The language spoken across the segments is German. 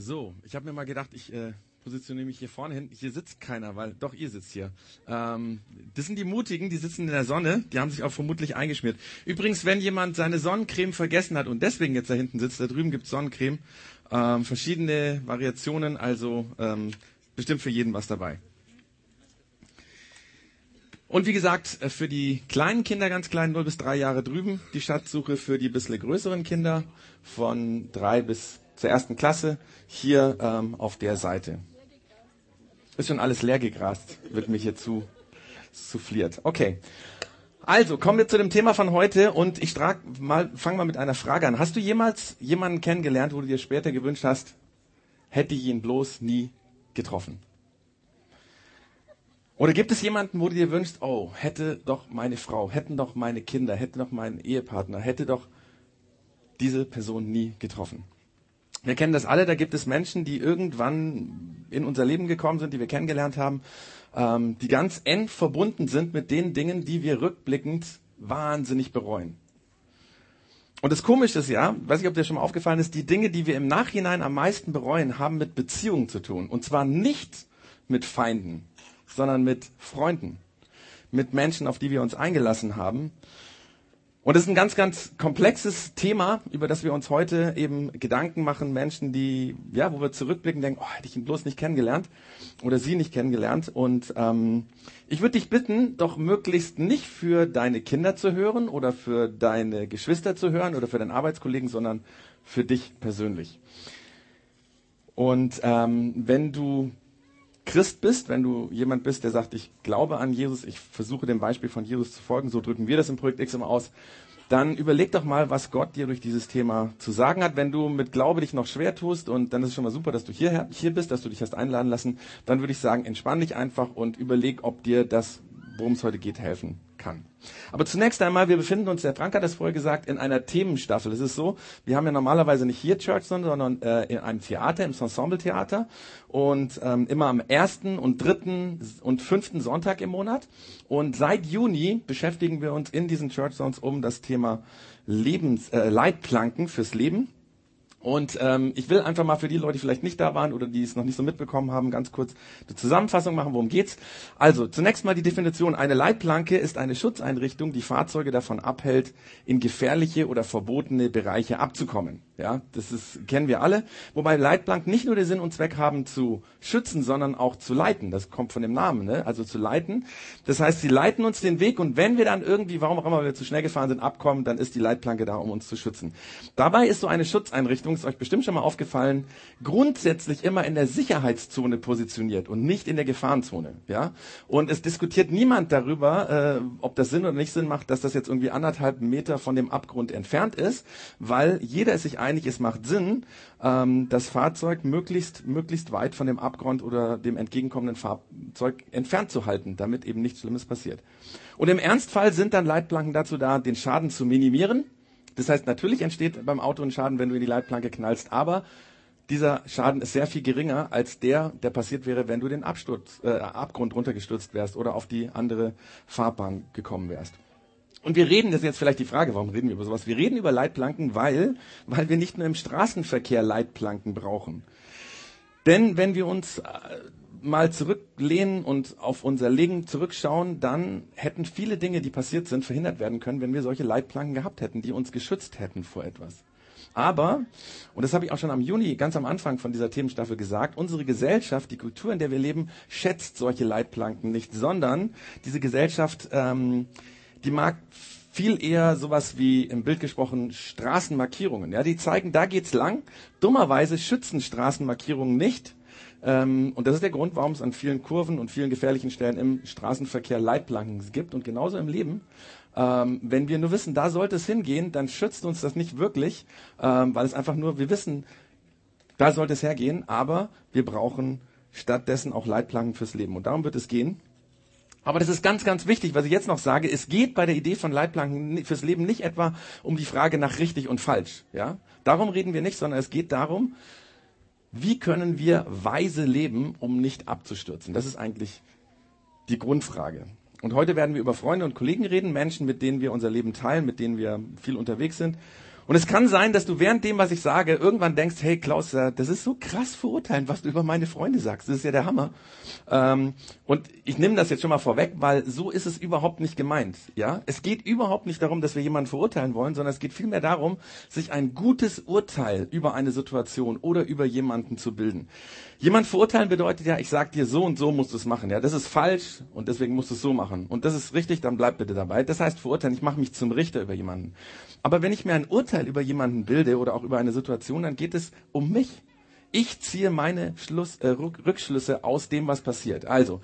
So, ich habe mir mal gedacht, ich äh, positioniere mich hier vorne hin. Hier sitzt keiner, weil doch ihr sitzt hier. Ähm, das sind die Mutigen, die sitzen in der Sonne. Die haben sich auch vermutlich eingeschmiert. Übrigens, wenn jemand seine Sonnencreme vergessen hat und deswegen jetzt da hinten sitzt, da drüben gibt's Sonnencreme, ähm, verschiedene Variationen, also ähm, bestimmt für jeden was dabei. Und wie gesagt, äh, für die kleinen Kinder, ganz klein, 0 bis 3 Jahre drüben, die Schatzsuche für die bisschen größeren Kinder von 3 bis zur ersten Klasse hier ähm, auf der Seite. Ist schon alles leer gegrast, wird mir hier zu souffliert. Okay. Also, kommen wir zu dem Thema von heute und ich mal, fange mal mit einer Frage an. Hast du jemals jemanden kennengelernt, wo du dir später gewünscht hast, hätte ich ihn bloß nie getroffen? Oder gibt es jemanden, wo du dir wünschst, oh, hätte doch meine Frau, hätten doch meine Kinder, hätte doch mein Ehepartner, hätte doch diese Person nie getroffen? Wir kennen das alle, da gibt es Menschen, die irgendwann in unser Leben gekommen sind, die wir kennengelernt haben, ähm, die ganz eng verbunden sind mit den Dingen, die wir rückblickend wahnsinnig bereuen. Und das Komische ist ja, weiß nicht, ob dir schon mal aufgefallen ist, die Dinge, die wir im Nachhinein am meisten bereuen, haben mit Beziehungen zu tun. Und zwar nicht mit Feinden, sondern mit Freunden, mit Menschen, auf die wir uns eingelassen haben. Und es ist ein ganz, ganz komplexes Thema, über das wir uns heute eben Gedanken machen. Menschen, die, ja, wo wir zurückblicken, denken, oh, hätte ich ihn bloß nicht kennengelernt oder sie nicht kennengelernt. Und ähm, ich würde dich bitten, doch möglichst nicht für deine Kinder zu hören oder für deine Geschwister zu hören oder für deinen Arbeitskollegen, sondern für dich persönlich. Und ähm, wenn du Christ bist, wenn du jemand bist, der sagt, ich glaube an Jesus, ich versuche dem Beispiel von Jesus zu folgen, so drücken wir das im Projekt X immer aus, dann überleg doch mal, was Gott dir durch dieses Thema zu sagen hat. Wenn du mit Glaube dich noch schwer tust und dann ist es schon mal super, dass du hier, hier bist, dass du dich hast einladen lassen, dann würde ich sagen, entspann dich einfach und überleg, ob dir das, worum es heute geht, helfen kann. Aber zunächst einmal, wir befinden uns, der Frank hat das vorher gesagt, in einer Themenstaffel. Es ist so, wir haben ja normalerweise nicht hier Church, sondern äh, in einem Theater, im Ensemble-Theater und ähm, immer am ersten und dritten und fünften Sonntag im Monat. Und seit Juni beschäftigen wir uns in diesen Church Zones um das Thema Lebens, äh, Leitplanken fürs Leben. Und ähm, ich will einfach mal für die Leute, die vielleicht nicht da waren oder die es noch nicht so mitbekommen haben, ganz kurz eine Zusammenfassung machen, worum geht's. Also zunächst mal die Definition. Eine Leitplanke ist eine Schutzeinrichtung, die Fahrzeuge davon abhält, in gefährliche oder verbotene Bereiche abzukommen. Ja, das ist, kennen wir alle. Wobei Leitplanken nicht nur den Sinn und Zweck haben zu schützen, sondern auch zu leiten. Das kommt von dem Namen, ne? also zu leiten. Das heißt, sie leiten uns den Weg und wenn wir dann irgendwie, warum auch immer wir zu schnell gefahren sind, abkommen, dann ist die Leitplanke da, um uns zu schützen. Dabei ist so eine Schutzeinrichtung, ist euch bestimmt schon mal aufgefallen, grundsätzlich immer in der Sicherheitszone positioniert und nicht in der Gefahrenzone. Ja, und es diskutiert niemand darüber, äh, ob das Sinn oder nicht Sinn macht, dass das jetzt irgendwie anderthalb Meter von dem Abgrund entfernt ist, weil jeder ist sich einig, es macht Sinn, ähm, das Fahrzeug möglichst, möglichst weit von dem Abgrund oder dem entgegenkommenden Fahrzeug entfernt zu halten, damit eben nichts Schlimmes passiert. Und im Ernstfall sind dann Leitplanken dazu da, den Schaden zu minimieren. Das heißt, natürlich entsteht beim Auto ein Schaden, wenn du in die Leitplanke knallst, aber dieser Schaden ist sehr viel geringer als der, der passiert wäre, wenn du den Absturz, äh, Abgrund runtergestürzt wärst oder auf die andere Fahrbahn gekommen wärst. Und wir reden, das ist jetzt vielleicht die Frage, warum reden wir über sowas? Wir reden über Leitplanken, weil, weil wir nicht nur im Straßenverkehr Leitplanken brauchen. Denn wenn wir uns äh, mal zurücklehnen und auf unser Leben zurückschauen, dann hätten viele Dinge, die passiert sind, verhindert werden können, wenn wir solche Leitplanken gehabt hätten, die uns geschützt hätten vor etwas. Aber, und das habe ich auch schon am Juni, ganz am Anfang von dieser Themenstaffel gesagt, unsere Gesellschaft, die Kultur, in der wir leben, schätzt solche Leitplanken nicht, sondern diese Gesellschaft ähm, die mag viel eher sowas wie im Bild gesprochen Straßenmarkierungen. Ja, die zeigen, da geht's lang. Dummerweise schützen Straßenmarkierungen nicht. Ähm, und das ist der Grund, warum es an vielen Kurven und vielen gefährlichen Stellen im Straßenverkehr Leitplanken gibt und genauso im Leben. Ähm, wenn wir nur wissen, da sollte es hingehen, dann schützt uns das nicht wirklich, ähm, weil es einfach nur, wir wissen, da sollte es hergehen, aber wir brauchen stattdessen auch Leitplanken fürs Leben. Und darum wird es gehen. Aber das ist ganz, ganz wichtig, was ich jetzt noch sage. Es geht bei der Idee von Leitplanken fürs Leben nicht etwa um die Frage nach richtig und falsch. Ja? Darum reden wir nicht, sondern es geht darum, wie können wir weise leben, um nicht abzustürzen? Das ist eigentlich die Grundfrage. Und heute werden wir über Freunde und Kollegen reden, Menschen, mit denen wir unser Leben teilen, mit denen wir viel unterwegs sind. Und es kann sein, dass du während dem, was ich sage, irgendwann denkst, hey Klaus, das ist so krass verurteilend, was du über meine Freunde sagst. Das ist ja der Hammer. Ähm, und ich nehme das jetzt schon mal vorweg, weil so ist es überhaupt nicht gemeint. Ja, es geht überhaupt nicht darum, dass wir jemanden verurteilen wollen, sondern es geht vielmehr darum, sich ein gutes Urteil über eine Situation oder über jemanden zu bilden. Jemand verurteilen bedeutet ja, ich sag dir so und so musst du es machen. Ja, das ist falsch und deswegen musst du es so machen. Und das ist richtig, dann bleib bitte dabei. Das heißt verurteilen. Ich mache mich zum Richter über jemanden. Aber wenn ich mir ein Urteil über jemanden bilde oder auch über eine Situation, dann geht es um mich. Ich ziehe meine Schluss, äh, Rückschlüsse aus dem, was passiert. Also,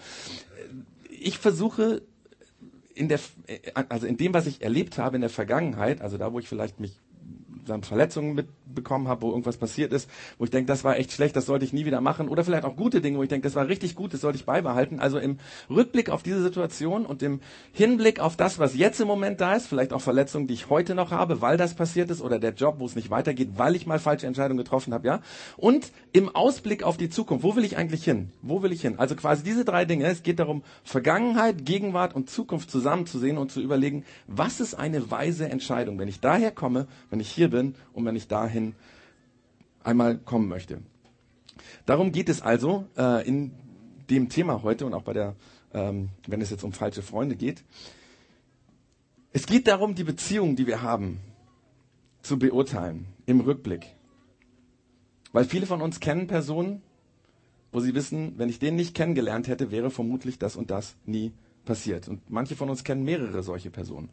ich versuche in der, äh, also in dem, was ich erlebt habe in der Vergangenheit, also da, wo ich vielleicht mich Verletzungen mitbekommen habe, wo irgendwas passiert ist, wo ich denke, das war echt schlecht, das sollte ich nie wieder machen. Oder vielleicht auch gute Dinge, wo ich denke, das war richtig gut, das sollte ich beibehalten. Also im Rückblick auf diese Situation und im Hinblick auf das, was jetzt im Moment da ist, vielleicht auch Verletzungen, die ich heute noch habe, weil das passiert ist, oder der Job, wo es nicht weitergeht, weil ich mal falsche Entscheidungen getroffen habe, ja. Und im Ausblick auf die Zukunft, wo will ich eigentlich hin? Wo will ich hin? Also quasi diese drei Dinge. Es geht darum, Vergangenheit, Gegenwart und Zukunft zusammenzusehen und zu überlegen, was ist eine weise Entscheidung, wenn ich daher komme, wenn ich hier bin und wenn ich dahin einmal kommen möchte. Darum geht es also äh, in dem Thema heute und auch bei der, ähm, wenn es jetzt um falsche Freunde geht. Es geht darum, die Beziehungen, die wir haben, zu beurteilen im Rückblick. Weil viele von uns kennen Personen, wo sie wissen, wenn ich den nicht kennengelernt hätte, wäre vermutlich das und das nie passiert. Und manche von uns kennen mehrere solche Personen.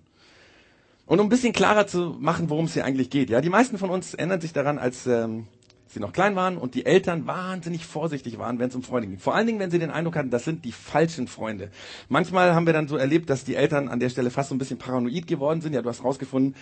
Und um ein bisschen klarer zu machen, worum es hier eigentlich geht. Ja, die meisten von uns erinnern sich daran, als ähm, sie noch klein waren und die Eltern wahnsinnig vorsichtig waren, wenn es um Freunde ging. Vor allen Dingen, wenn sie den Eindruck hatten, das sind die falschen Freunde. Manchmal haben wir dann so erlebt, dass die Eltern an der Stelle fast so ein bisschen paranoid geworden sind. Ja, du hast rausgefunden,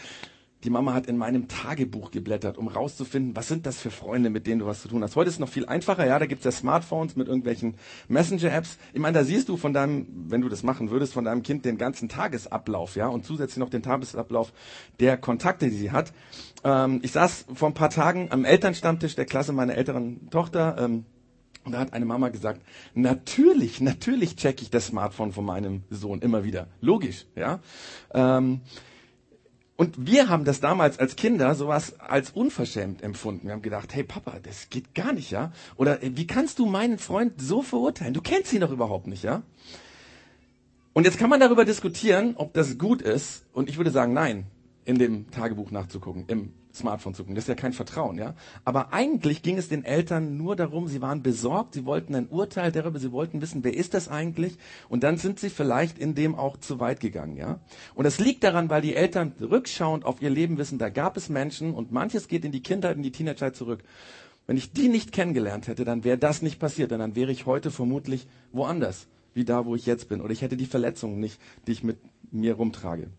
die Mama hat in meinem Tagebuch geblättert, um rauszufinden, was sind das für Freunde, mit denen du was zu tun hast. Heute ist es noch viel einfacher, ja, da gibt's ja Smartphones mit irgendwelchen Messenger-Apps. Ich meine, da siehst du von deinem, wenn du das machen würdest, von deinem Kind den ganzen Tagesablauf, ja, und zusätzlich noch den Tagesablauf der Kontakte, die sie hat. Ähm, ich saß vor ein paar Tagen am Elternstammtisch der Klasse meiner älteren Tochter, ähm, und da hat eine Mama gesagt, natürlich, natürlich checke ich das Smartphone von meinem Sohn immer wieder. Logisch, ja. Ähm, und wir haben das damals als Kinder sowas als unverschämt empfunden. Wir haben gedacht, hey Papa, das geht gar nicht, ja? Oder wie kannst du meinen Freund so verurteilen? Du kennst ihn doch überhaupt nicht, ja? Und jetzt kann man darüber diskutieren, ob das gut ist. Und ich würde sagen, nein, in dem Tagebuch nachzugucken, im Smartphone zu gucken. Das ist ja kein Vertrauen, ja. Aber eigentlich ging es den Eltern nur darum, sie waren besorgt, sie wollten ein Urteil darüber, sie wollten wissen, wer ist das eigentlich? Und dann sind sie vielleicht in dem auch zu weit gegangen, ja. Und das liegt daran, weil die Eltern rückschauend auf ihr Leben wissen, da gab es Menschen und manches geht in die Kindheit, in die Teenagerzeit zurück. Wenn ich die nicht kennengelernt hätte, dann wäre das nicht passiert, denn dann wäre ich heute vermutlich woanders, wie da, wo ich jetzt bin. Oder ich hätte die Verletzungen nicht, die ich mit mir rumtrage.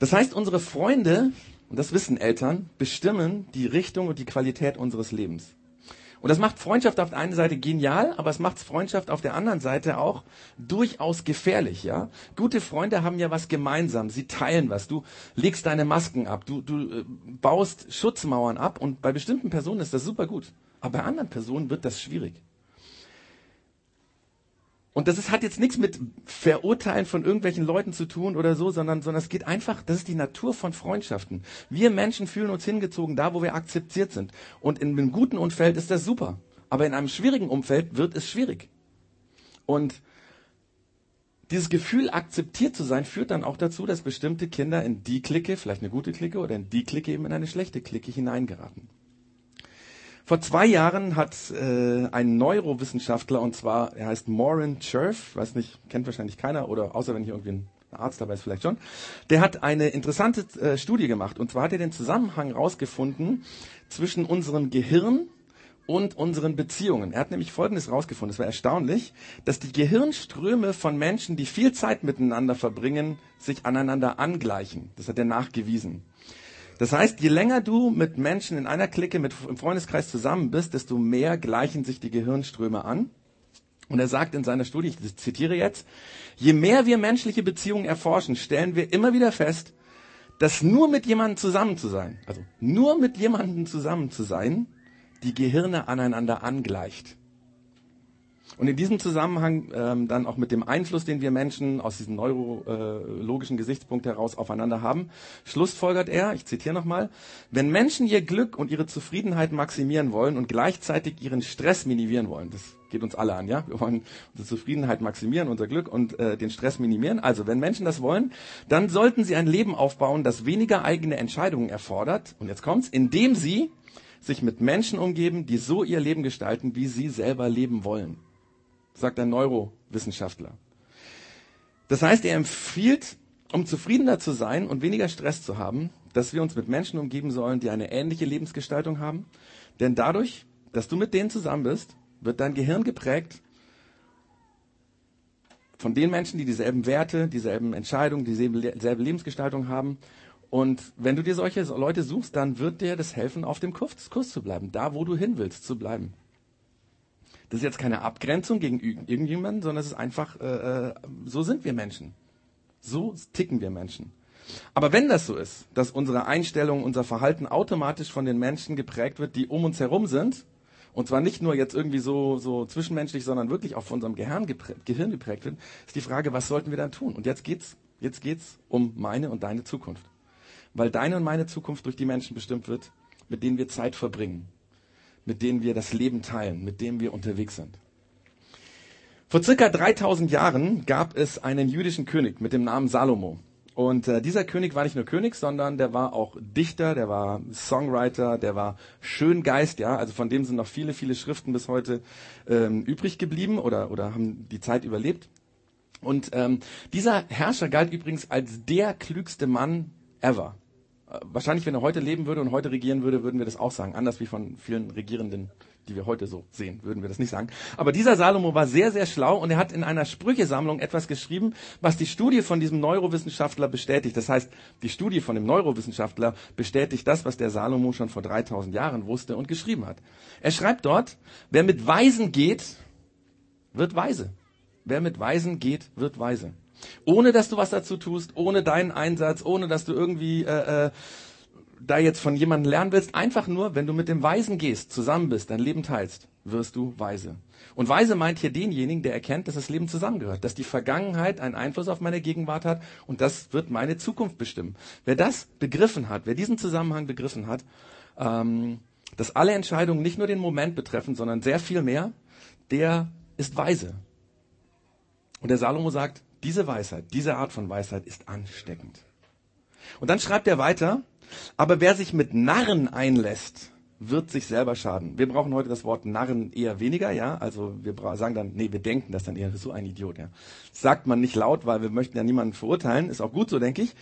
Das heißt, unsere Freunde, und das wissen Eltern, bestimmen die Richtung und die Qualität unseres Lebens. Und das macht Freundschaft auf der einen Seite genial, aber es macht Freundschaft auf der anderen Seite auch durchaus gefährlich, ja. Gute Freunde haben ja was gemeinsam. Sie teilen was. Du legst deine Masken ab. Du, du äh, baust Schutzmauern ab. Und bei bestimmten Personen ist das super gut. Aber bei anderen Personen wird das schwierig. Und das ist, hat jetzt nichts mit Verurteilen von irgendwelchen Leuten zu tun oder so, sondern, sondern es geht einfach, das ist die Natur von Freundschaften. Wir Menschen fühlen uns hingezogen da, wo wir akzeptiert sind. Und in einem guten Umfeld ist das super. Aber in einem schwierigen Umfeld wird es schwierig. Und dieses Gefühl, akzeptiert zu sein, führt dann auch dazu, dass bestimmte Kinder in die Clique, vielleicht eine gute Clique oder in die Clique eben in eine schlechte Clique hineingeraten. Vor zwei Jahren hat äh, ein Neurowissenschaftler, und zwar, er heißt Maureen Cherf, weiß nicht, kennt wahrscheinlich keiner, oder außer wenn hier irgendwie ein Arzt dabei ist vielleicht schon, der hat eine interessante äh, Studie gemacht. Und zwar hat er den Zusammenhang rausgefunden zwischen unserem Gehirn und unseren Beziehungen. Er hat nämlich Folgendes rausgefunden, es war erstaunlich, dass die Gehirnströme von Menschen, die viel Zeit miteinander verbringen, sich aneinander angleichen. Das hat er nachgewiesen. Das heißt, je länger du mit Menschen in einer Clique, mit, im Freundeskreis zusammen bist, desto mehr gleichen sich die Gehirnströme an. Und er sagt in seiner Studie, ich zitiere jetzt, je mehr wir menschliche Beziehungen erforschen, stellen wir immer wieder fest, dass nur mit jemandem zusammen zu sein, also nur mit jemandem zusammen zu sein, die Gehirne aneinander angleicht. Und in diesem Zusammenhang ähm, dann auch mit dem Einfluss, den wir Menschen aus diesem neurologischen Gesichtspunkt heraus aufeinander haben, schlussfolgert er, ich zitiere nochmal, wenn Menschen ihr Glück und ihre Zufriedenheit maximieren wollen und gleichzeitig ihren Stress minimieren wollen, das geht uns alle an, ja, wir wollen unsere Zufriedenheit maximieren, unser Glück und äh, den Stress minimieren. Also wenn Menschen das wollen, dann sollten sie ein Leben aufbauen, das weniger eigene Entscheidungen erfordert. Und jetzt kommt's, indem sie sich mit Menschen umgeben, die so ihr Leben gestalten, wie sie selber leben wollen sagt ein Neurowissenschaftler. Das heißt, er empfiehlt, um zufriedener zu sein und weniger Stress zu haben, dass wir uns mit Menschen umgeben sollen, die eine ähnliche Lebensgestaltung haben. Denn dadurch, dass du mit denen zusammen bist, wird dein Gehirn geprägt von den Menschen, die dieselben Werte, dieselben Entscheidungen, dieselbe Lebensgestaltung haben. Und wenn du dir solche Leute suchst, dann wird dir das helfen, auf dem Kurs, zu bleiben, da wo du hin willst, zu bleiben. Das ist jetzt keine Abgrenzung gegen irgendjemanden, sondern es ist einfach, äh, äh, so sind wir Menschen. So ticken wir Menschen. Aber wenn das so ist, dass unsere Einstellung, unser Verhalten automatisch von den Menschen geprägt wird, die um uns herum sind, und zwar nicht nur jetzt irgendwie so, so zwischenmenschlich, sondern wirklich auch von unserem Gehirn geprägt, Gehirn geprägt wird, ist die Frage, was sollten wir dann tun? Und jetzt geht's, jetzt geht's um meine und deine Zukunft. Weil deine und meine Zukunft durch die Menschen bestimmt wird, mit denen wir Zeit verbringen mit denen wir das Leben teilen, mit denen wir unterwegs sind. Vor circa 3000 Jahren gab es einen jüdischen König mit dem Namen Salomo. Und äh, dieser König war nicht nur König, sondern der war auch Dichter, der war Songwriter, der war Schöngeist, ja. Also von dem sind noch viele, viele Schriften bis heute ähm, übrig geblieben oder, oder haben die Zeit überlebt. Und ähm, dieser Herrscher galt übrigens als der klügste Mann ever wahrscheinlich, wenn er heute leben würde und heute regieren würde, würden wir das auch sagen. Anders wie von vielen Regierenden, die wir heute so sehen, würden wir das nicht sagen. Aber dieser Salomo war sehr, sehr schlau und er hat in einer Sprüchesammlung etwas geschrieben, was die Studie von diesem Neurowissenschaftler bestätigt. Das heißt, die Studie von dem Neurowissenschaftler bestätigt das, was der Salomo schon vor 3000 Jahren wusste und geschrieben hat. Er schreibt dort, wer mit Weisen geht, wird weise. Wer mit Weisen geht, wird weise. Ohne dass du was dazu tust, ohne deinen Einsatz, ohne dass du irgendwie äh, äh, da jetzt von jemandem lernen willst. Einfach nur, wenn du mit dem Weisen gehst, zusammen bist, dein Leben teilst, wirst du weise. Und weise meint hier denjenigen, der erkennt, dass das Leben zusammengehört, dass die Vergangenheit einen Einfluss auf meine Gegenwart hat und das wird meine Zukunft bestimmen. Wer das begriffen hat, wer diesen Zusammenhang begriffen hat, ähm, dass alle Entscheidungen nicht nur den Moment betreffen, sondern sehr viel mehr, der ist weise. Und der Salomo sagt, diese Weisheit, diese Art von Weisheit ist ansteckend. Und dann schreibt er weiter, aber wer sich mit Narren einlässt, wird sich selber schaden. Wir brauchen heute das Wort Narren eher weniger, ja. Also wir sagen dann, nee, wir denken das dann eher, so ein Idiot, ja. Sagt man nicht laut, weil wir möchten ja niemanden verurteilen, ist auch gut so, denke ich.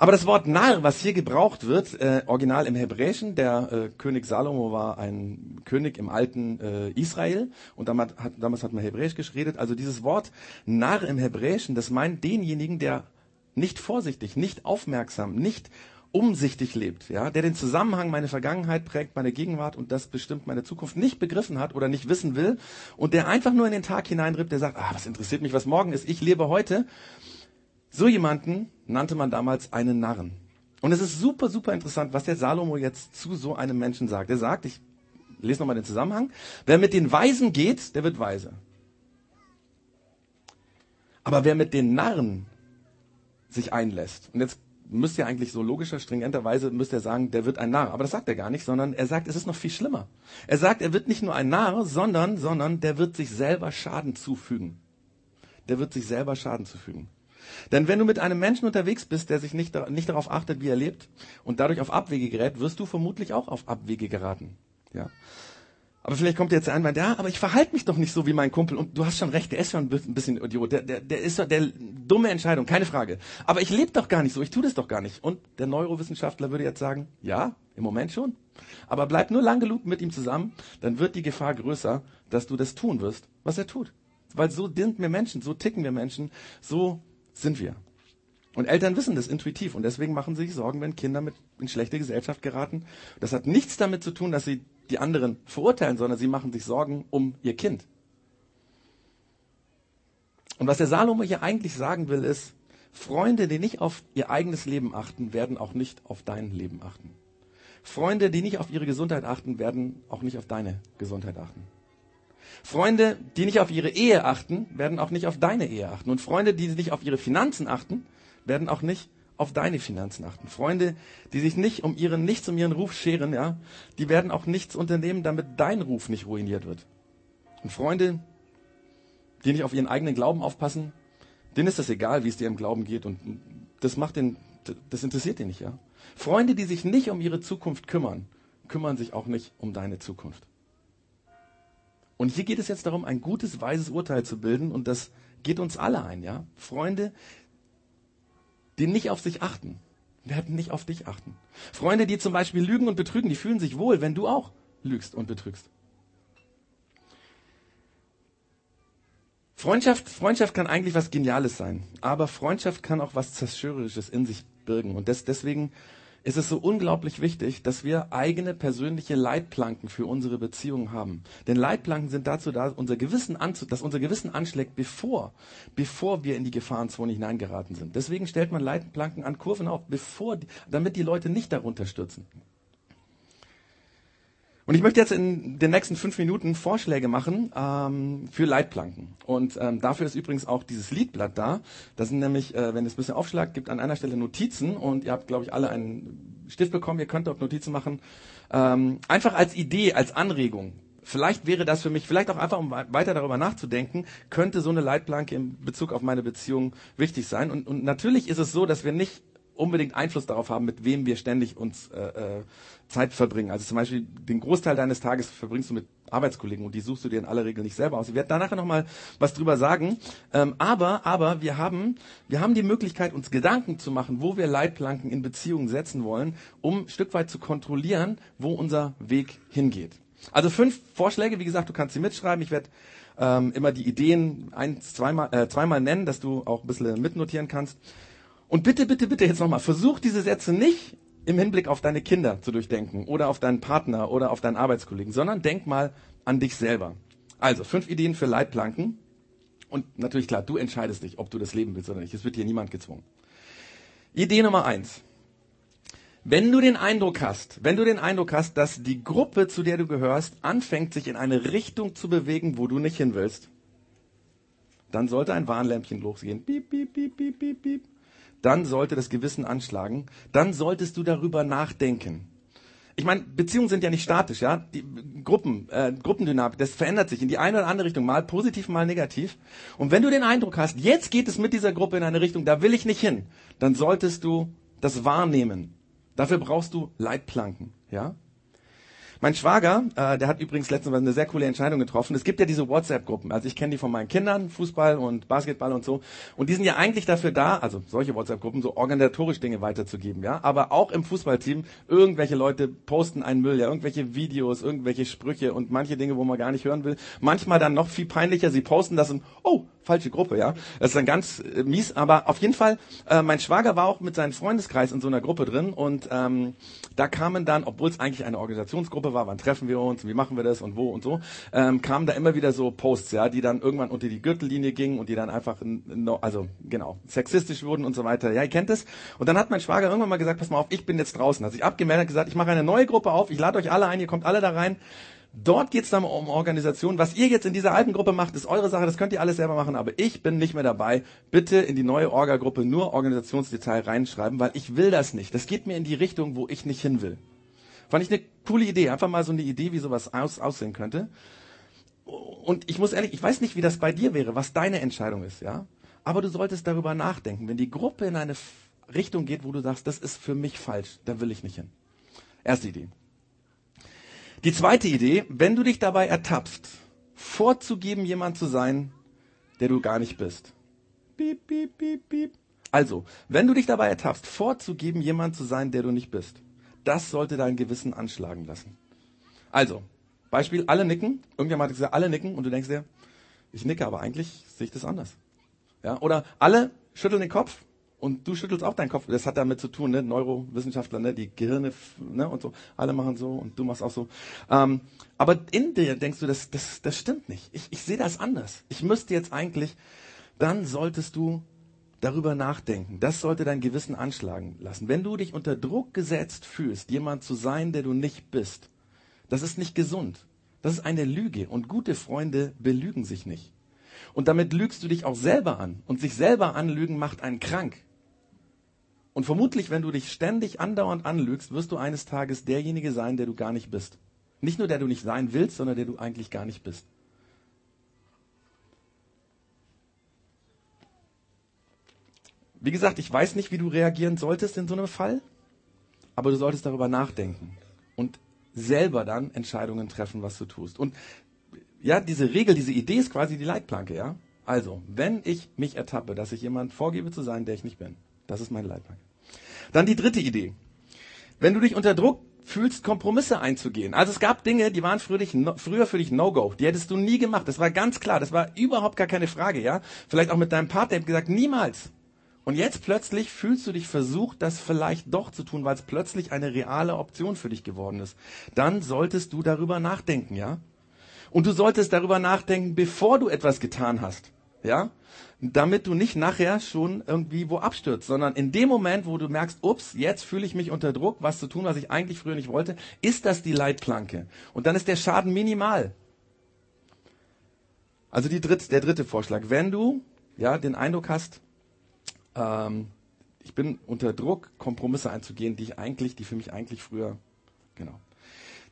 Aber das Wort Narr, was hier gebraucht wird, äh, original im Hebräischen, der äh, König Salomo war ein König im alten äh, Israel. Und damals hat, damals hat man Hebräisch geredet. Also dieses Wort Narr im Hebräischen, das meint denjenigen, der nicht vorsichtig, nicht aufmerksam, nicht umsichtig lebt, ja, der den Zusammenhang meine Vergangenheit prägt, meine Gegenwart und das bestimmt meine Zukunft nicht begriffen hat oder nicht wissen will und der einfach nur in den Tag hineinrippt, der sagt, ah, was interessiert mich, was morgen ist, ich lebe heute so jemanden nannte man damals einen Narren. Und es ist super, super interessant, was der Salomo jetzt zu so einem Menschen sagt. Er sagt, ich lese nochmal den Zusammenhang, wer mit den Weisen geht, der wird weise. Aber wer mit den Narren sich einlässt, und jetzt müsste ja eigentlich so logischer, stringenterweise müsste er sagen, der wird ein Narr. Aber das sagt er gar nicht, sondern er sagt, es ist noch viel schlimmer. Er sagt, er wird nicht nur ein Narr, sondern, sondern der wird sich selber Schaden zufügen. Der wird sich selber Schaden zufügen. Denn wenn du mit einem Menschen unterwegs bist, der sich nicht, nicht darauf achtet, wie er lebt und dadurch auf Abwege gerät, wirst du vermutlich auch auf Abwege geraten. Ja. Aber vielleicht kommt jetzt der Einwand, ja, aber ich verhalte mich doch nicht so wie mein Kumpel. Und du hast schon recht, der ist schon ein bisschen Idiot. Der, der, der ist doch der dumme Entscheidung, keine Frage. Aber ich lebe doch gar nicht so, ich tue das doch gar nicht. Und der Neurowissenschaftler würde jetzt sagen, ja, im Moment schon. Aber bleib nur lang genug mit ihm zusammen, dann wird die Gefahr größer, dass du das tun wirst, was er tut. Weil so sind wir Menschen, so ticken wir Menschen, so sind wir. Und Eltern wissen das intuitiv und deswegen machen sie sich Sorgen, wenn Kinder mit in schlechte Gesellschaft geraten. Das hat nichts damit zu tun, dass sie die anderen verurteilen, sondern sie machen sich Sorgen um ihr Kind. Und was der Salomo hier eigentlich sagen will, ist, Freunde, die nicht auf ihr eigenes Leben achten, werden auch nicht auf dein Leben achten. Freunde, die nicht auf ihre Gesundheit achten, werden auch nicht auf deine Gesundheit achten. Freunde, die nicht auf ihre Ehe achten, werden auch nicht auf deine Ehe achten. Und Freunde, die nicht auf ihre Finanzen achten, werden auch nicht auf deine Finanzen achten. Freunde, die sich nicht um ihren, nichts um ihren Ruf scheren, ja, die werden auch nichts unternehmen, damit dein Ruf nicht ruiniert wird. Und Freunde, die nicht auf ihren eigenen Glauben aufpassen, denen ist das egal, wie es dir im Glauben geht und das macht den, das interessiert den nicht, ja. Freunde, die sich nicht um ihre Zukunft kümmern, kümmern sich auch nicht um deine Zukunft. Und hier geht es jetzt darum, ein gutes, weises Urteil zu bilden und das geht uns alle ein, ja. Freunde, die nicht auf sich achten, werden nicht auf dich achten. Freunde, die zum Beispiel lügen und betrügen, die fühlen sich wohl, wenn du auch lügst und betrügst. Freundschaft, Freundschaft kann eigentlich was Geniales sein, aber Freundschaft kann auch was Zerstörerisches in sich birgen. Und das, deswegen ist es so unglaublich wichtig, dass wir eigene persönliche Leitplanken für unsere Beziehungen haben. Denn Leitplanken sind dazu da, unser Gewissen anzu, dass unser Gewissen anschlägt, bevor, bevor wir in die Gefahrenzone hineingeraten sind. Deswegen stellt man Leitplanken an Kurven auf, bevor, damit die Leute nicht darunter stürzen. Und ich möchte jetzt in den nächsten fünf Minuten Vorschläge machen ähm, für Leitplanken. Und ähm, dafür ist übrigens auch dieses Liedblatt da. Das sind nämlich, äh, wenn es ein bisschen aufschlagt, gibt an einer Stelle Notizen und ihr habt, glaube ich, alle einen Stift bekommen. Ihr könnt dort Notizen machen. Ähm, einfach als Idee, als Anregung. Vielleicht wäre das für mich, vielleicht auch einfach, um weiter darüber nachzudenken, könnte so eine Leitplanke in Bezug auf meine Beziehung wichtig sein. Und, und natürlich ist es so, dass wir nicht unbedingt Einfluss darauf haben, mit wem wir ständig uns äh, äh, Zeit verbringen. Also zum Beispiel den Großteil deines Tages verbringst du mit Arbeitskollegen und die suchst du dir in aller Regel nicht selber aus. Ich werde da nachher noch mal was drüber sagen. Ähm, aber, aber wir haben, wir haben die Möglichkeit, uns Gedanken zu machen, wo wir Leitplanken in Beziehungen setzen wollen, um ein Stück weit zu kontrollieren, wo unser Weg hingeht. Also fünf Vorschläge, wie gesagt, du kannst sie mitschreiben. Ich werde ähm, immer die Ideen ein, zweimal, äh, zweimal nennen, dass du auch ein bisschen mitnotieren kannst. Und bitte, bitte, bitte jetzt nochmal, versuch diese Sätze nicht im Hinblick auf deine Kinder zu durchdenken oder auf deinen Partner oder auf deinen Arbeitskollegen, sondern denk mal an dich selber. Also, fünf Ideen für Leitplanken. Und natürlich klar, du entscheidest dich, ob du das leben willst oder nicht. Es wird dir niemand gezwungen. Idee Nummer eins. Wenn du den Eindruck hast, wenn du den Eindruck hast, dass die Gruppe, zu der du gehörst, anfängt, sich in eine Richtung zu bewegen, wo du nicht hin willst, dann sollte ein Warnlämpchen losgehen. Piep, piep, piep, piep, piep, piep dann sollte das Gewissen anschlagen, dann solltest du darüber nachdenken. Ich meine, Beziehungen sind ja nicht statisch, ja. Die Gruppen, äh, Gruppendynamik, das verändert sich in die eine oder andere Richtung, mal positiv, mal negativ. Und wenn du den Eindruck hast, jetzt geht es mit dieser Gruppe in eine Richtung, da will ich nicht hin, dann solltest du das wahrnehmen. Dafür brauchst du Leitplanken, ja. Mein Schwager, äh, der hat übrigens letztens eine sehr coole Entscheidung getroffen. Es gibt ja diese WhatsApp-Gruppen. Also ich kenne die von meinen Kindern, Fußball und Basketball und so. Und die sind ja eigentlich dafür da, also solche WhatsApp-Gruppen, so organisatorisch Dinge weiterzugeben, ja. Aber auch im Fußballteam, irgendwelche Leute posten einen Müll, ja, irgendwelche Videos, irgendwelche Sprüche und manche Dinge, wo man gar nicht hören will. Manchmal dann noch viel peinlicher, sie posten das und, oh, falsche Gruppe, ja. Das ist dann ganz äh, mies, aber auf jeden Fall, äh, mein Schwager war auch mit seinem Freundeskreis in so einer Gruppe drin und ähm, da kamen dann, obwohl es eigentlich eine Organisationsgruppe war, wann treffen wir uns, wie machen wir das und wo und so, ähm, kamen da immer wieder so Posts, ja, die dann irgendwann unter die Gürtellinie gingen und die dann einfach, no, also genau, sexistisch wurden und so weiter. Ja, ihr kennt es. Und dann hat mein Schwager irgendwann mal gesagt, pass mal auf, ich bin jetzt draußen. Hat sich abgemeldet, gesagt, ich mache eine neue Gruppe auf, ich lade euch alle ein, ihr kommt alle da rein. Dort geht es dann um Organisation. Was ihr jetzt in dieser alten Gruppe macht, ist eure Sache, das könnt ihr alles selber machen, aber ich bin nicht mehr dabei. Bitte in die neue Orga-Gruppe nur Organisationsdetail reinschreiben, weil ich will das nicht. Das geht mir in die Richtung, wo ich nicht hin will. Fand ich eine coole Idee. Einfach mal so eine Idee, wie sowas aus, aussehen könnte. Und ich muss ehrlich, ich weiß nicht, wie das bei dir wäre, was deine Entscheidung ist, ja. Aber du solltest darüber nachdenken. Wenn die Gruppe in eine Richtung geht, wo du sagst, das ist für mich falsch, da will ich nicht hin. Erste Idee. Die zweite Idee, wenn du dich dabei ertappst, vorzugeben, jemand zu sein, der du gar nicht bist. Piep, piep, piep, piep. Also, wenn du dich dabei ertappst, vorzugeben, jemand zu sein, der du nicht bist, das sollte dein Gewissen anschlagen lassen. Also, Beispiel, alle nicken. Irgendjemand hat gesagt, alle nicken und du denkst dir, ich nicke, aber eigentlich sehe ich das anders. Ja, oder alle schütteln den Kopf und du schüttelst auch deinen Kopf. Das hat damit zu tun, ne? Neurowissenschaftler, ne? die Gehirne ne? und so. Alle machen so und du machst auch so. Ähm, aber in dir denkst du, das, das, das stimmt nicht. Ich, ich sehe das anders. Ich müsste jetzt eigentlich, dann solltest du darüber nachdenken. Das sollte dein Gewissen anschlagen lassen. Wenn du dich unter Druck gesetzt fühlst, jemand zu sein, der du nicht bist, das ist nicht gesund. Das ist eine Lüge. Und gute Freunde belügen sich nicht. Und damit lügst du dich auch selber an. Und sich selber anlügen macht einen krank. Und vermutlich, wenn du dich ständig andauernd anlügst, wirst du eines Tages derjenige sein, der du gar nicht bist. Nicht nur der du nicht sein willst, sondern der du eigentlich gar nicht bist. Wie gesagt, ich weiß nicht, wie du reagieren solltest in so einem Fall, aber du solltest darüber nachdenken und selber dann Entscheidungen treffen, was du tust. Und ja, diese Regel, diese Idee ist quasi die Leitplanke, ja? Also, wenn ich mich ertappe, dass ich jemand vorgebe zu sein, der ich nicht bin, das ist meine Leitplanke. Dann die dritte Idee. Wenn du dich unter Druck fühlst, Kompromisse einzugehen. Also es gab Dinge, die waren früher, dich, früher für dich No-Go. Die hättest du nie gemacht. Das war ganz klar. Das war überhaupt gar keine Frage, ja? Vielleicht auch mit deinem Partner, der hat gesagt, niemals. Und jetzt plötzlich fühlst du dich versucht, das vielleicht doch zu tun, weil es plötzlich eine reale Option für dich geworden ist. Dann solltest du darüber nachdenken, ja? Und du solltest darüber nachdenken, bevor du etwas getan hast. Ja? Damit du nicht nachher schon irgendwie wo abstürzt, sondern in dem Moment, wo du merkst, ups, jetzt fühle ich mich unter Druck, was zu tun, was ich eigentlich früher nicht wollte, ist das die Leitplanke. Und dann ist der Schaden minimal. Also dritt, der dritte Vorschlag. Wenn du ja, den Eindruck hast, ähm, ich bin unter Druck, Kompromisse einzugehen, die ich eigentlich, die für mich eigentlich früher, genau.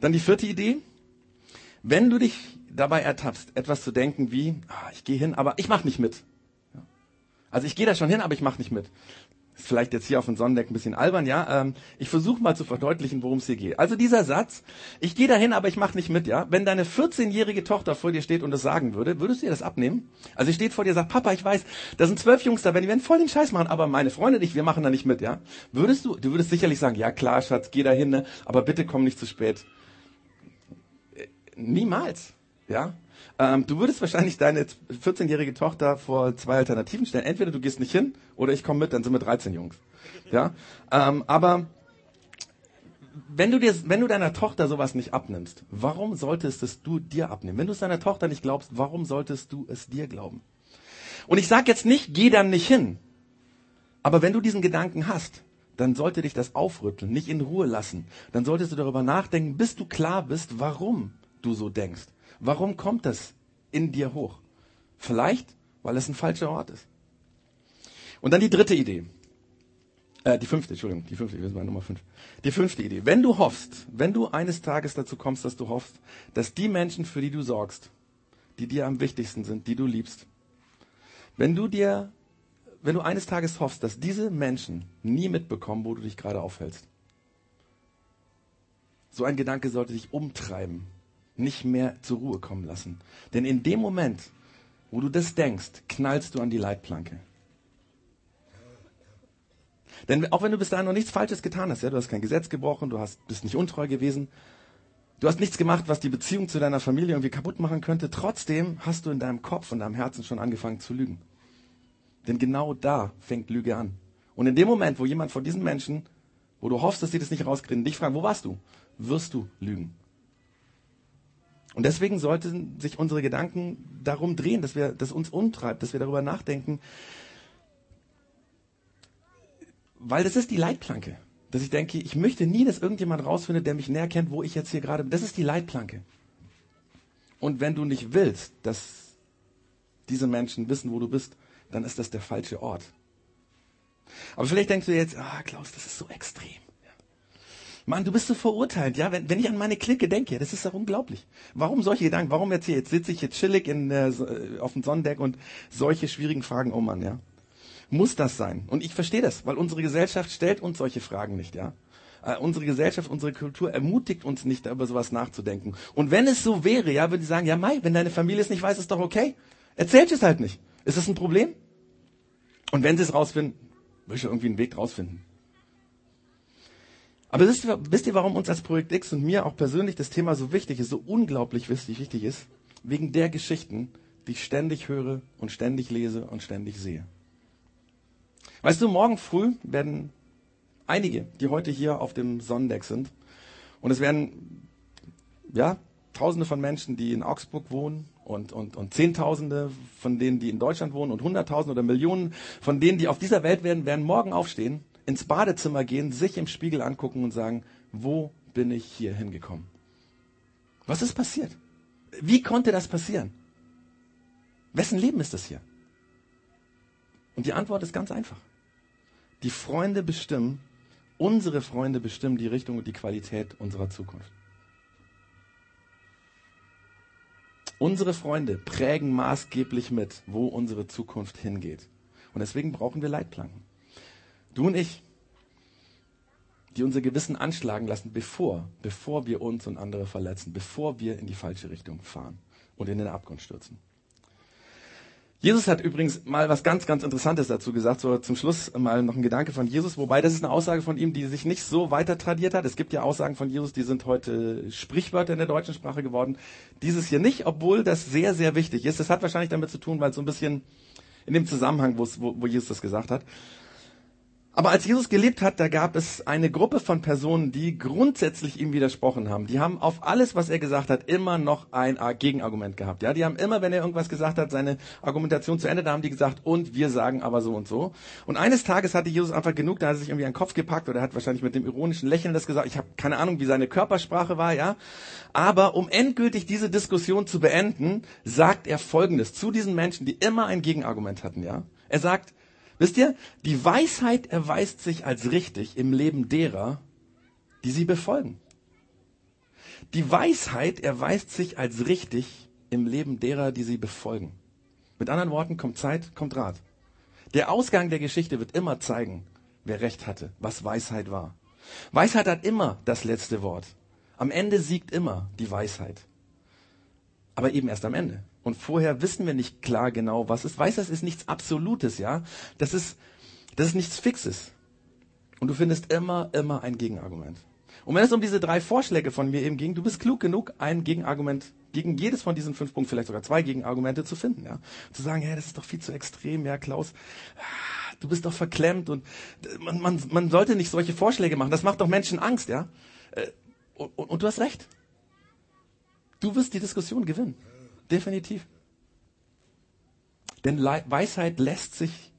Dann die vierte Idee. Wenn du dich dabei ertappst, etwas zu denken wie, ah, ich gehe hin, aber ich mache nicht mit. Also ich gehe da schon hin, aber ich mache nicht mit. Ist vielleicht jetzt hier auf dem Sonnendeck ein bisschen albern, ja. Ähm, ich versuche mal zu verdeutlichen, worum es hier geht. Also dieser Satz, ich gehe da hin, aber ich mache nicht mit, ja. Wenn deine 14-jährige Tochter vor dir steht und das sagen würde, würdest du ihr das abnehmen? Also sie steht vor dir und sagt, Papa, ich weiß, da sind zwölf Jungs da, wenn die werden voll den Scheiß machen, aber meine Freunde nicht, wir machen da nicht mit, ja. Würdest du, du würdest sicherlich sagen, ja klar, Schatz, geh da hin, ne? aber bitte komm nicht zu spät. Niemals. Ja? Ähm, du würdest wahrscheinlich deine 14-jährige Tochter vor zwei Alternativen stellen. Entweder du gehst nicht hin oder ich komme mit, dann sind wir 13 Jungs. Ja? Ähm, aber wenn du, dir, wenn du deiner Tochter sowas nicht abnimmst, warum solltest es du dir abnehmen? Wenn du es deiner Tochter nicht glaubst, warum solltest du es dir glauben? Und ich sage jetzt nicht, geh dann nicht hin. Aber wenn du diesen Gedanken hast, dann sollte dich das aufrütteln, nicht in Ruhe lassen. Dann solltest du darüber nachdenken, bis du klar bist, warum du so denkst. Warum kommt das in dir hoch? Vielleicht, weil es ein falscher Ort ist. Und dann die dritte Idee. Äh, die fünfte, Entschuldigung, die fünfte, wir sind bei Nummer fünf. Die fünfte Idee. Wenn du hoffst, wenn du eines Tages dazu kommst, dass du hoffst, dass die Menschen, für die du sorgst, die dir am wichtigsten sind, die du liebst, wenn du dir, wenn du eines Tages hoffst, dass diese Menschen nie mitbekommen, wo du dich gerade aufhältst, so ein Gedanke sollte dich umtreiben nicht mehr zur Ruhe kommen lassen. Denn in dem Moment, wo du das denkst, knallst du an die Leitplanke. Denn auch wenn du bis dahin noch nichts Falsches getan hast, ja, du hast kein Gesetz gebrochen, du hast, bist nicht untreu gewesen, du hast nichts gemacht, was die Beziehung zu deiner Familie irgendwie kaputt machen könnte, trotzdem hast du in deinem Kopf und deinem Herzen schon angefangen zu lügen. Denn genau da fängt Lüge an. Und in dem Moment, wo jemand von diesen Menschen, wo du hoffst, dass sie das nicht rauskriegen, dich fragen, wo warst du, wirst du lügen. Und deswegen sollten sich unsere Gedanken darum drehen, dass wir, dass uns umtreibt, dass wir darüber nachdenken, weil das ist die Leitplanke. Dass ich denke, ich möchte nie, dass irgendjemand rausfindet, der mich näher kennt, wo ich jetzt hier gerade bin. Das ist die Leitplanke. Und wenn du nicht willst, dass diese Menschen wissen, wo du bist, dann ist das der falsche Ort. Aber vielleicht denkst du jetzt, ah, Klaus, das ist so extrem. Mann, du bist so verurteilt, ja. Wenn, wenn ich an meine Clique denke, das ist doch unglaublich. Warum solche Gedanken? Warum jetzt hier? Jetzt sitze ich jetzt chillig in, äh, auf dem Sonnendeck und solche schwierigen Fragen, oh Mann, ja. Muss das sein? Und ich verstehe das, weil unsere Gesellschaft stellt uns solche Fragen nicht, ja. Äh, unsere Gesellschaft, unsere Kultur ermutigt uns nicht, über sowas nachzudenken. Und wenn es so wäre, ja, würde ich sagen, ja, Mai, wenn deine Familie es nicht weiß, ist doch okay. Erzählt es halt nicht. Ist das ein Problem? Und wenn sie es rausfinden, will ich irgendwie einen Weg rausfinden. Aber wisst ihr, wisst ihr, warum uns als Projekt X und mir auch persönlich das Thema so wichtig ist, so unglaublich wichtig, wichtig ist? Wegen der Geschichten, die ich ständig höre und ständig lese und ständig sehe. Weißt du, morgen früh werden einige, die heute hier auf dem Sonnendeck sind, und es werden, ja, Tausende von Menschen, die in Augsburg wohnen und, und, und Zehntausende von denen, die in Deutschland wohnen und Hunderttausende oder Millionen von denen, die auf dieser Welt werden, werden morgen aufstehen ins Badezimmer gehen, sich im Spiegel angucken und sagen, wo bin ich hier hingekommen? Was ist passiert? Wie konnte das passieren? Wessen Leben ist das hier? Und die Antwort ist ganz einfach. Die Freunde bestimmen, unsere Freunde bestimmen die Richtung und die Qualität unserer Zukunft. Unsere Freunde prägen maßgeblich mit, wo unsere Zukunft hingeht. Und deswegen brauchen wir Leitplanken. Du und ich, die unser Gewissen anschlagen lassen, bevor, bevor wir uns und andere verletzen, bevor wir in die falsche Richtung fahren und in den Abgrund stürzen. Jesus hat übrigens mal was ganz, ganz Interessantes dazu gesagt. So zum Schluss mal noch ein Gedanke von Jesus, wobei das ist eine Aussage von ihm, die sich nicht so weiter tradiert hat. Es gibt ja Aussagen von Jesus, die sind heute Sprichwörter in der deutschen Sprache geworden. Dieses hier nicht, obwohl das sehr, sehr wichtig ist. Das hat wahrscheinlich damit zu tun, weil so ein bisschen in dem Zusammenhang, wo, wo Jesus das gesagt hat. Aber als Jesus gelebt hat, da gab es eine Gruppe von Personen, die grundsätzlich ihm widersprochen haben. Die haben auf alles, was er gesagt hat, immer noch ein Gegenargument gehabt. Ja, die haben immer, wenn er irgendwas gesagt hat, seine Argumentation zu Ende, da haben die gesagt, und wir sagen aber so und so. Und eines Tages hatte Jesus einfach genug, da hat er sich irgendwie einen Kopf gepackt oder hat wahrscheinlich mit dem ironischen Lächeln das gesagt. Ich habe keine Ahnung, wie seine Körpersprache war, ja. Aber um endgültig diese Diskussion zu beenden, sagt er Folgendes zu diesen Menschen, die immer ein Gegenargument hatten, ja. Er sagt, Wisst ihr, die Weisheit erweist sich als richtig im Leben derer, die sie befolgen. Die Weisheit erweist sich als richtig im Leben derer, die sie befolgen. Mit anderen Worten, kommt Zeit, kommt Rat. Der Ausgang der Geschichte wird immer zeigen, wer recht hatte, was Weisheit war. Weisheit hat immer das letzte Wort. Am Ende siegt immer die Weisheit. Aber eben erst am Ende. Und vorher wissen wir nicht klar genau, was ist. Weisheit ist nichts Absolutes, ja. Das ist, das ist nichts Fixes. Und du findest immer, immer ein Gegenargument. Und wenn es um diese drei Vorschläge von mir eben ging, du bist klug genug, ein Gegenargument gegen jedes von diesen fünf Punkten, vielleicht sogar zwei Gegenargumente zu finden, ja. Zu sagen, ja, das ist doch viel zu extrem, ja, Klaus, du bist doch verklemmt und man, man, man sollte nicht solche Vorschläge machen. Das macht doch Menschen Angst, ja. Äh, und, und, und du hast recht. Du wirst die Diskussion gewinnen. Definitiv. Denn Weisheit lässt sich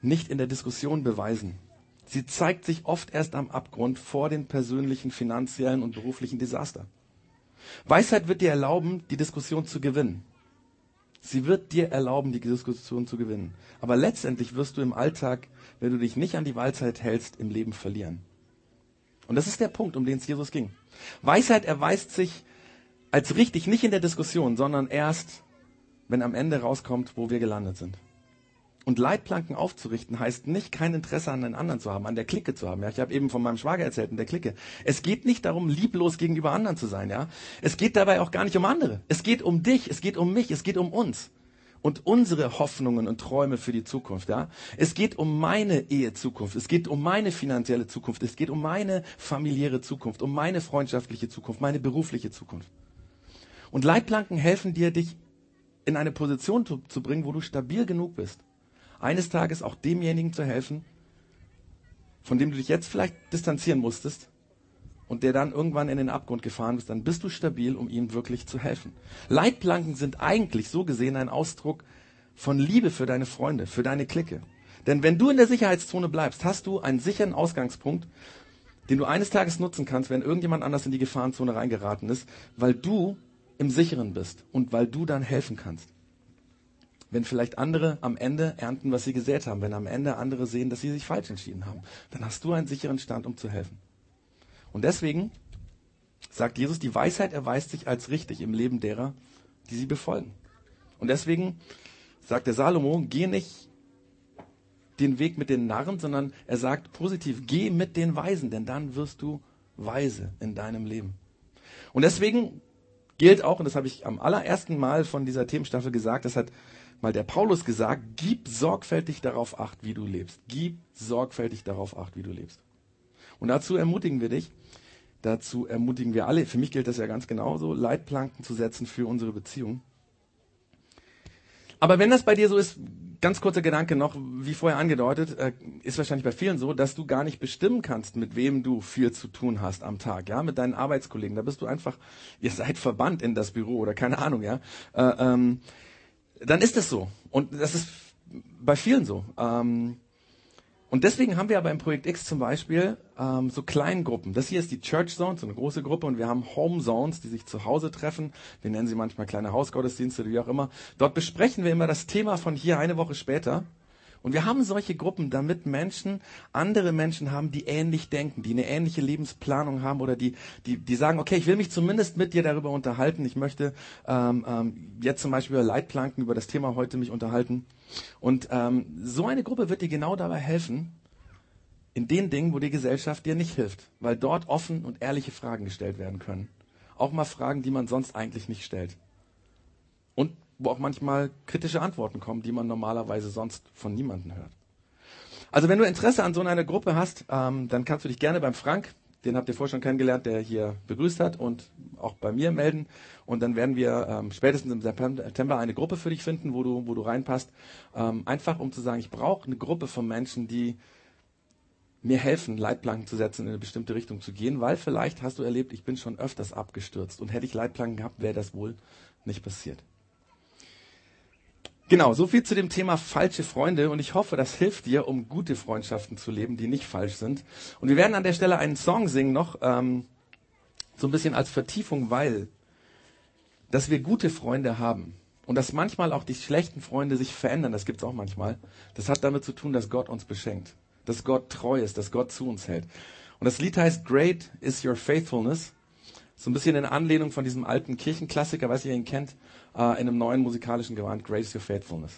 nicht in der Diskussion beweisen. Sie zeigt sich oft erst am Abgrund vor den persönlichen, finanziellen und beruflichen Desaster. Weisheit wird dir erlauben, die Diskussion zu gewinnen. Sie wird dir erlauben, die Diskussion zu gewinnen. Aber letztendlich wirst du im Alltag, wenn du dich nicht an die Weisheit hältst, im Leben verlieren. Und das ist der Punkt, um den es Jesus ging. Weisheit erweist sich als richtig, nicht in der Diskussion, sondern erst, wenn am Ende rauskommt, wo wir gelandet sind. Und Leitplanken aufzurichten heißt nicht, kein Interesse an den anderen zu haben, an der Clique zu haben. Ja, ich habe eben von meinem Schwager erzählt, in der Clique. Es geht nicht darum, lieblos gegenüber anderen zu sein. Ja, es geht dabei auch gar nicht um andere. Es geht um dich, es geht um mich, es geht um uns und unsere Hoffnungen und Träume für die Zukunft. Ja, es geht um meine Ehezukunft, es geht um meine finanzielle Zukunft, es geht um meine familiäre Zukunft, um meine freundschaftliche Zukunft, meine berufliche Zukunft. Und Leitplanken helfen dir, dich in eine Position zu, zu bringen, wo du stabil genug bist. Eines Tages auch demjenigen zu helfen, von dem du dich jetzt vielleicht distanzieren musstest und der dann irgendwann in den Abgrund gefahren bist, dann bist du stabil, um ihm wirklich zu helfen. Leitplanken sind eigentlich so gesehen ein Ausdruck von Liebe für deine Freunde, für deine Clique. Denn wenn du in der Sicherheitszone bleibst, hast du einen sicheren Ausgangspunkt, den du eines Tages nutzen kannst, wenn irgendjemand anders in die Gefahrenzone reingeraten ist, weil du im Sicheren bist und weil du dann helfen kannst. Wenn vielleicht andere am Ende ernten, was sie gesät haben, wenn am Ende andere sehen, dass sie sich falsch entschieden haben, dann hast du einen sicheren Stand, um zu helfen. Und deswegen sagt Jesus, die Weisheit erweist sich als richtig im Leben derer, die sie befolgen. Und deswegen sagt der Salomo, geh nicht den Weg mit den Narren, sondern er sagt positiv, geh mit den Weisen, denn dann wirst du weise in deinem Leben. Und deswegen gilt auch, und das habe ich am allerersten Mal von dieser Themenstaffel gesagt, das hat mal der Paulus gesagt, gib sorgfältig darauf acht, wie du lebst. Gib sorgfältig darauf acht, wie du lebst. Und dazu ermutigen wir dich, dazu ermutigen wir alle, für mich gilt das ja ganz genauso, Leitplanken zu setzen für unsere Beziehung. Aber wenn das bei dir so ist, ganz kurzer Gedanke noch, wie vorher angedeutet, äh, ist wahrscheinlich bei vielen so, dass du gar nicht bestimmen kannst, mit wem du viel zu tun hast am Tag, ja, mit deinen Arbeitskollegen. Da bist du einfach, ihr seid verbannt in das Büro oder keine Ahnung, ja. Äh, ähm, dann ist es so. Und das ist bei vielen so. Ähm, Und deswegen haben wir aber im Projekt X zum Beispiel ähm, so Kleingruppen. Das hier ist die Church Zone, so eine große Gruppe, und wir haben Home Zones, die sich zu Hause treffen. Wir nennen sie manchmal kleine Hausgottesdienste, wie auch immer. Dort besprechen wir immer das Thema von hier eine Woche später. Und wir haben solche Gruppen, damit Menschen andere Menschen haben, die ähnlich denken, die eine ähnliche Lebensplanung haben oder die, die, die sagen, okay, ich will mich zumindest mit dir darüber unterhalten. Ich möchte ähm, ähm, jetzt zum Beispiel über Leitplanken, über das Thema heute mich unterhalten. Und ähm, so eine Gruppe wird dir genau dabei helfen, in den Dingen, wo die Gesellschaft dir nicht hilft, weil dort offen und ehrliche Fragen gestellt werden können. Auch mal Fragen, die man sonst eigentlich nicht stellt. Und wo auch manchmal kritische Antworten kommen, die man normalerweise sonst von niemandem hört. Also wenn du Interesse an so einer Gruppe hast, ähm, dann kannst du dich gerne beim Frank, den habt ihr vorher schon kennengelernt, der hier begrüßt hat, und auch bei mir melden. Und dann werden wir ähm, spätestens im September eine Gruppe für dich finden, wo du, wo du reinpasst. Ähm, einfach um zu sagen, ich brauche eine Gruppe von Menschen, die mir helfen, Leitplanken zu setzen, in eine bestimmte Richtung zu gehen, weil vielleicht hast du erlebt, ich bin schon öfters abgestürzt und hätte ich Leitplanken gehabt, wäre das wohl nicht passiert. Genau, so viel zu dem Thema falsche Freunde und ich hoffe, das hilft dir, um gute Freundschaften zu leben, die nicht falsch sind. Und wir werden an der Stelle einen Song singen noch, ähm, so ein bisschen als Vertiefung, weil, dass wir gute Freunde haben und dass manchmal auch die schlechten Freunde sich verändern, das gibt's auch manchmal, das hat damit zu tun, dass Gott uns beschenkt, dass Gott treu ist, dass Gott zu uns hält. Und das Lied heißt Great is Your Faithfulness. So ein bisschen in Anlehnung von diesem alten Kirchenklassiker, weiß ich, ihr ihn kennt, äh, in einem neuen musikalischen Gewand, Grace Your Faithfulness.